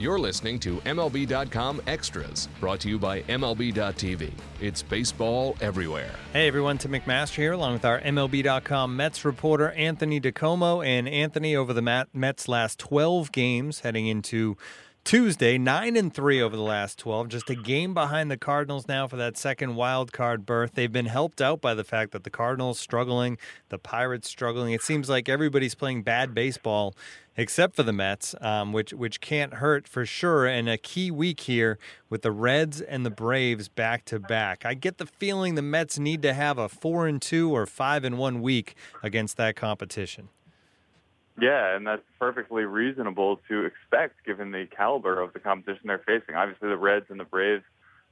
You're listening to MLB.com Extras, brought to you by MLB.tv. It's baseball everywhere. Hey everyone, Tim McMaster here, along with our MLB.com Mets reporter Anthony DiComo. And Anthony, over the Mets' last 12 games, heading into Tuesday, nine and three over the last twelve, just a game behind the Cardinals now for that second wild card berth. They've been helped out by the fact that the Cardinals struggling, the Pirates struggling. It seems like everybody's playing bad baseball except for the Mets, um, which which can't hurt for sure. And a key week here with the Reds and the Braves back to back. I get the feeling the Mets need to have a four and two or five and one week against that competition. Yeah, and that's perfectly reasonable to expect given the caliber of the competition they're facing. Obviously, the Reds and the Braves,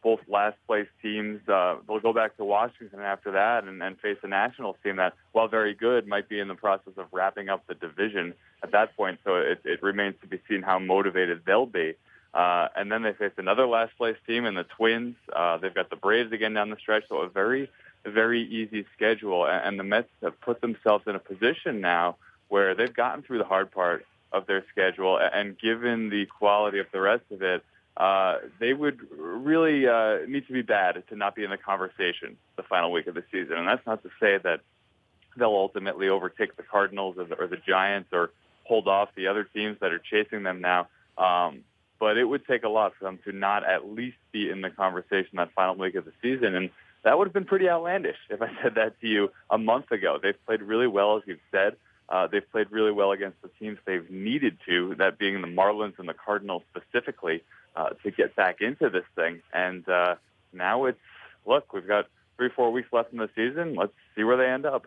both last place teams, uh, they'll go back to Washington after that and, and face a Nationals team that, while very good, might be in the process of wrapping up the division at that point. So it, it remains to be seen how motivated they'll be. Uh, and then they face another last place team in the Twins. Uh, they've got the Braves again down the stretch, so a very, very easy schedule. And, and the Mets have put themselves in a position now where they've gotten through the hard part of their schedule, and given the quality of the rest of it, uh, they would really uh, need to be bad to not be in the conversation the final week of the season. And that's not to say that they'll ultimately overtake the Cardinals or the, or the Giants or hold off the other teams that are chasing them now. Um, but it would take a lot for them to not at least be in the conversation that final week of the season. And that would have been pretty outlandish if I said that to you a month ago. They've played really well, as you've said. Uh, they've played really well against the teams they've needed to, that being the Marlins and the Cardinals specifically, uh, to get back into this thing. And uh, now it's, look, we've got three, four weeks left in the season. Let's see where they end up.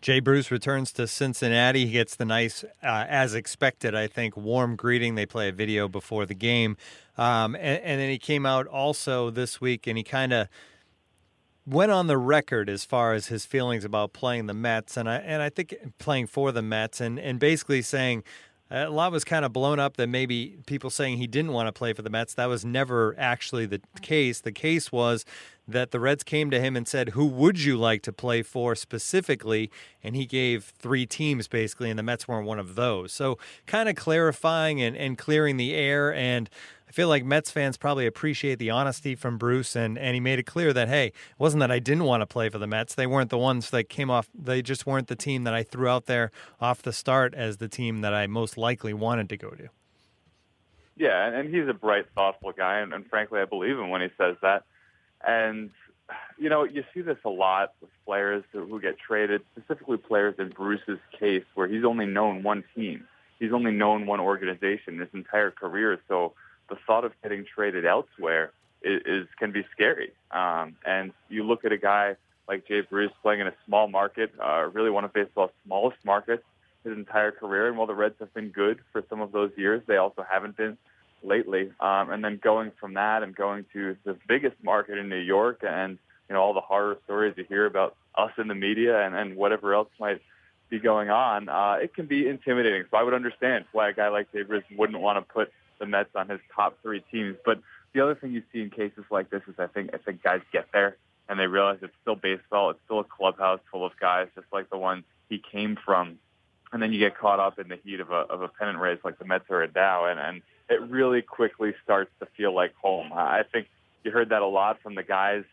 Jay Bruce returns to Cincinnati. He gets the nice, uh, as expected, I think, warm greeting. They play a video before the game. Um, and, and then he came out also this week and he kind of went on the record as far as his feelings about playing the Mets, and I and I think playing for the Mets, and and basically saying uh, a lot was kind of blown up that maybe people saying he didn't want to play for the Mets. That was never actually the case. The case was that the Reds came to him and said, Who would you like to play for specifically? And he gave three teams basically, and the Mets weren't one of those. So kind of clarifying and, and clearing the air. And feel like Mets fans probably appreciate the honesty from Bruce, and, and he made it clear that, hey, it wasn't that I didn't want to play for the Mets. They weren't the ones that came off, they just weren't the team that I threw out there off the start as the team that I most likely wanted to go to. Yeah, and he's a bright, thoughtful guy, and, and frankly, I believe him when he says that. And, you know, you see this a lot with players who get traded, specifically players in Bruce's case, where he's only known one team. He's only known one organization his entire career. So the thought of getting traded elsewhere is, is can be scary. Um, and you look at a guy like Jay Bruce playing in a small market, uh, really one of baseball's smallest markets his entire career. And while the Reds have been good for some of those years, they also haven't been lately. Um, and then going from that and going to the biggest market in New York and, you know, all the horror stories you hear about us in the media and, and whatever else might be going on, uh, it can be intimidating. So I would understand why a guy like Bruce wouldn't want to put the Mets on his top three teams. But the other thing you see in cases like this is I think I think guys get there and they realize it's still baseball. It's still a clubhouse full of guys, just like the ones he came from. And then you get caught up in the heat of a of a pennant race like the Mets are at now, and and it really quickly starts to feel like home. I think you heard that a lot from the guys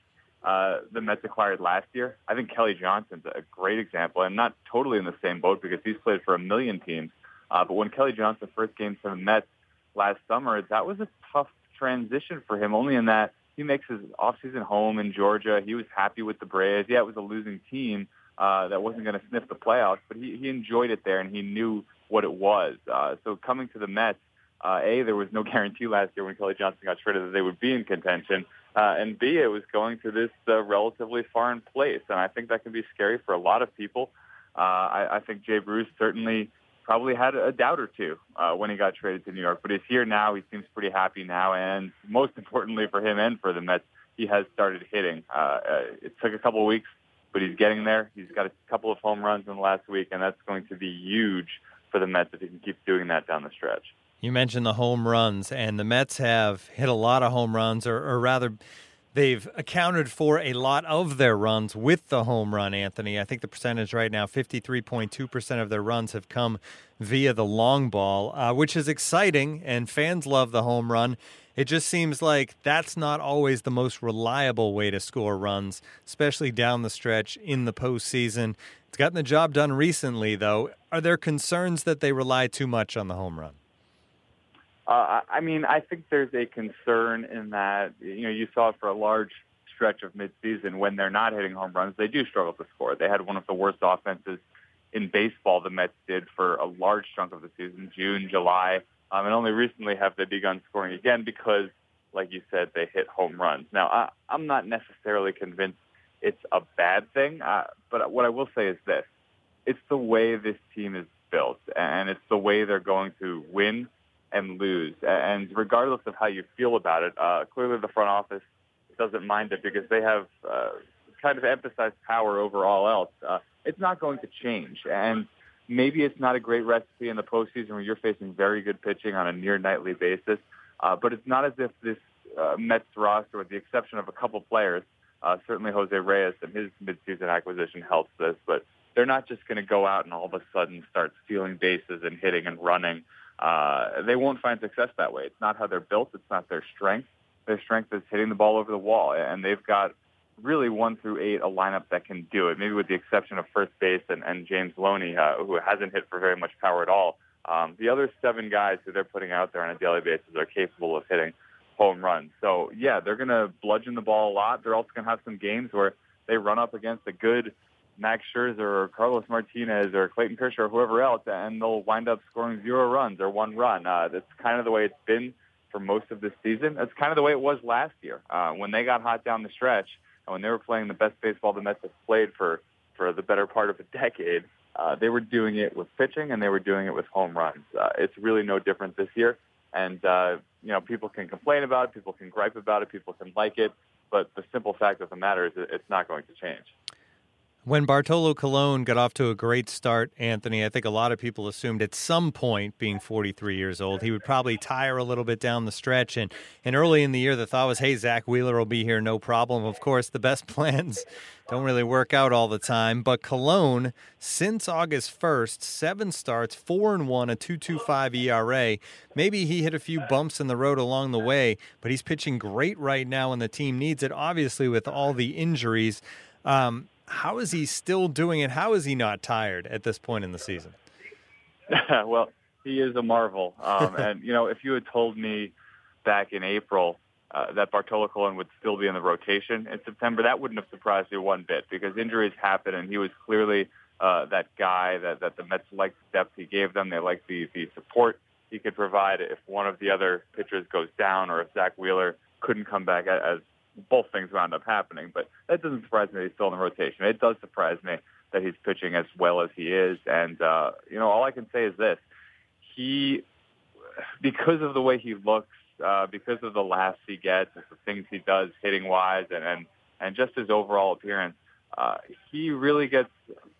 uh, the Mets acquired last year. I think Kelly Johnson's a great example, and not totally in the same boat because he's played for a million teams. Uh, but when Kelly Johnson first came to the Mets last summer, that was a tough transition for him. Only in that he makes his offseason home in Georgia. He was happy with the Braves. Yeah, it was a losing team uh, that wasn't going to sniff the playoffs, but he, he enjoyed it there and he knew what it was. Uh, so coming to the Mets, uh, A, there was no guarantee last year when Kelly Johnson got traded that they would be in contention. uh, and B, it was going to this uh, relatively foreign place, and I think that can be scary for a lot of people. Uh, I, I think Jay Bruce certainly probably had a doubt or two uh, when he got traded to New York, but he's here now. He seems pretty happy now, and most importantly for him and for the Mets, he has started hitting. Uh, uh, it took a couple of weeks, but he's getting there. He's got a couple of home runs in the last week, and that's going to be huge for the Mets if he can keep doing that down the stretch. You mentioned the home runs, and the Mets have hit a lot of home runs, or, or rather, they've accounted for a lot of their runs with the home run, Anthony. I think the percentage right now, 53.2% of their runs have come via the long ball, uh, which is exciting, and fans love the home run. It just seems like that's not always the most reliable way to score runs, especially down the stretch in the postseason. It's gotten the job done recently, though. Are there concerns that they rely too much on the home run? Uh, I mean, I think there's a concern in that you know you saw for a large stretch of midseason when they're not hitting home runs, they do struggle to score. They had one of the worst offenses in baseball. The Mets did for a large chunk of the season, June, July, um, and only recently have they begun scoring again because, like you said, they hit home runs. Now, I, I'm not necessarily convinced it's a bad thing, uh, but what I will say is this: it's the way this team is built, and it's the way they're going to win and lose. And regardless of how you feel about it, uh, clearly the front office doesn't mind it because they have uh, kind of emphasized power over all else. Uh, it's not going to change. And maybe it's not a great recipe in the postseason where you're facing very good pitching on a near nightly basis. Uh, but it's not as if this uh, Mets roster, with the exception of a couple players, uh, certainly Jose Reyes and his midseason acquisition helps this, but they're not just going to go out and all of a sudden start stealing bases and hitting and running uh, they won't find success that way. It's not how they're built. It's not their strength. Their strength is hitting the ball over the wall, and they've got really one through eight a lineup that can do it. Maybe with the exception of first base and, and James Loney, uh, who hasn't hit for very much power at all. Um, the other seven guys who they're putting out there on a daily basis are capable of hitting home runs. So yeah, they're going to bludgeon the ball a lot. They're also going to have some games where they run up against a good Max Scherzer or Carlos Martinez or Clayton Kershaw or whoever else, and they'll wind up scoring zero runs or one run. Uh, that's kind of the way it's been for most of this season. That's kind of the way it was last year uh, when they got hot down the stretch and when they were playing the best baseball the Mets have played for for the better part of a decade. Uh, they were doing it with pitching and they were doing it with home runs. Uh, it's really no different this year. And, uh, you know, people can complain about it, people can gripe about it, people can like it, but the simple fact of the matter is it's not going to change. When Bartolo Colon got off to a great start, Anthony, I think a lot of people assumed at some point, being 43 years old, he would probably tire a little bit down the stretch. And, and early in the year, the thought was, hey, Zack Wheeler will be here, no problem. Of course, the best plans don't really work out all the time. But Colon, since August 1st, seven starts, four and one, a 2.25 ERA. Maybe he hit a few bumps in the road along the way, but he's pitching great right now, and the team needs it. Obviously, with all the injuries. Um, how is he still doing it? How is he not tired at this point in the season? well, he is a marvel. Um, and, you know, if you had told me back in April uh, that Bartolo Colon would still be in the rotation in September, that wouldn't have surprised me one bit because injuries happen and he was clearly uh, that guy that, that the Mets liked the depth he gave them. They liked the, the support he could provide if one of the other pitchers goes down or if Zack Wheeler couldn't come back as both things wound up happening. But that doesn't surprise me he's still in the rotation. It does surprise me that he's pitching as well as he is. And, uh, you know, all I can say is this. He, because of the way he looks, uh, because of the laughs he gets, the things he does hitting wise, and, and, and just his overall appearance, uh, he really gets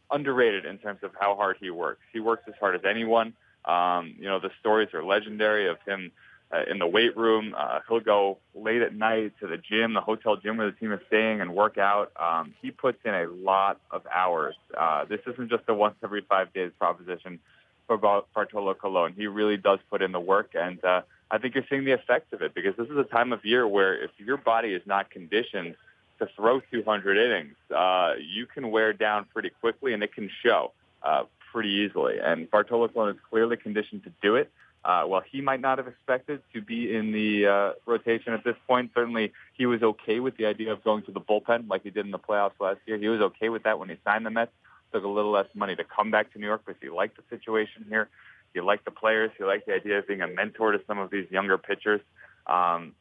underrated in terms of how hard he works. He works as hard as anyone. Um, you know, the stories are legendary of him uh, in the weight room. Uh, he'll go late at night to the gym, the hotel gym where the team is staying, and work out. Um, he puts in a lot of hours. Uh, this isn't just a once every five days proposition for Bartolo Colon. He really does put in the work, and uh, I think you're seeing the effects of it because this is a time of year where if your body is not conditioned to throw 200 innings, uh, you can wear down pretty quickly, and it can show uh, pretty easily. And Bartolo Colon is clearly conditioned to do it. Uh, well, he might not have expected to be in the uh, rotation at this point. Certainly, he was okay with the idea of going to the bullpen like he did in the playoffs last year. He was okay with that when he signed the Mets. Took a little less money to come back to New York because he liked the situation here. He liked the players. He liked the idea of being a mentor to some of these younger pitchers. Um,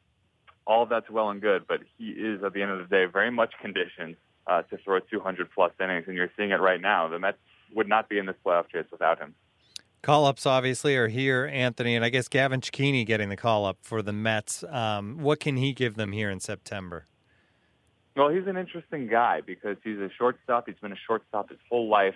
all of that's well and good, but he is at the end of the day very much conditioned uh, to throw 200 plus innings, and you're seeing it right now. The Mets would not be in this playoff chase without him. Call ups obviously are here, Anthony, and I guess Gavin Cecchini getting the call up for the Mets. Um, what can he give them here in September? Well, he's an interesting guy because he's a shortstop. He's been a shortstop his whole life.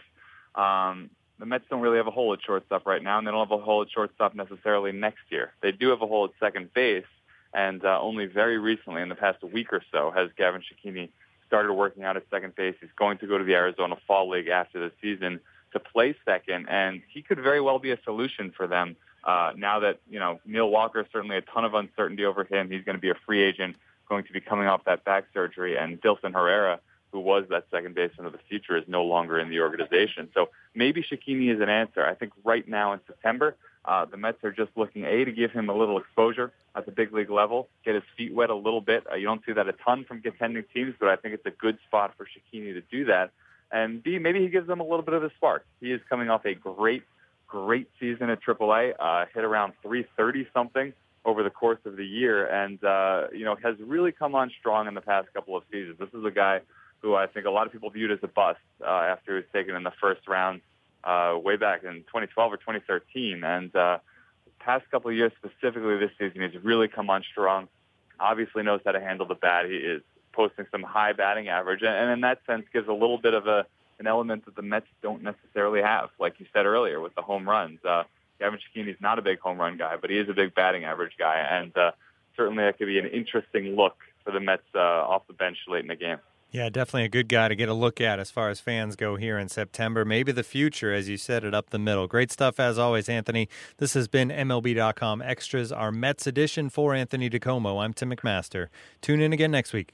Um, the Mets don't really have a hole at shortstop right now, and they don't have a hole at shortstop necessarily next year. They do have a hole at second base, and uh, only very recently, in the past week or so, has Gavin Cecchini started working out at second base. He's going to go to the Arizona Fall League after the season to play second, and he could very well be a solution for them. Uh, now that you know Neil Walker, certainly a ton of uncertainty over him. He's going to be a free agent, going to be coming off that back surgery, and Dilson Herrera, who was that second baseman of the future, is no longer in the organization. So maybe Cecchini is an answer. I think right now in September, uh, the Mets are just looking a to give him a little exposure at the big league level, get his feet wet a little bit. Uh, you don't see that a ton from contending teams, but I think it's a good spot for Cecchini to do that and B, maybe he gives them a little bit of a spark. He is coming off a great, great season at AAA, uh, hit around 330 something over the course of the year, and uh, you know has really come on strong in the past couple of seasons. This is a guy who I think a lot of people viewed as a bust uh, after he was taken in the first round uh, way back in 2012 or 2013, and uh, past couple of years, specifically this season, he's really come on strong. Obviously knows how to handle the bat. He is posting some high batting average, and in that sense gives a little bit of a an element that the Mets don't necessarily have, like you said earlier with the home runs. Uh, Gavin is not a big home run guy, but he is a big batting average guy, and uh, certainly that could be an interesting look for the Mets uh, off the bench late in the game. Yeah, definitely a good guy to get a look at as far as fans go here in September. Maybe the future, as you said it up the middle. Great stuff as always, Anthony. This has been MLB.com Extras, our Mets edition for Anthony DiComo. I'm Tim McMaster. Tune in again next week.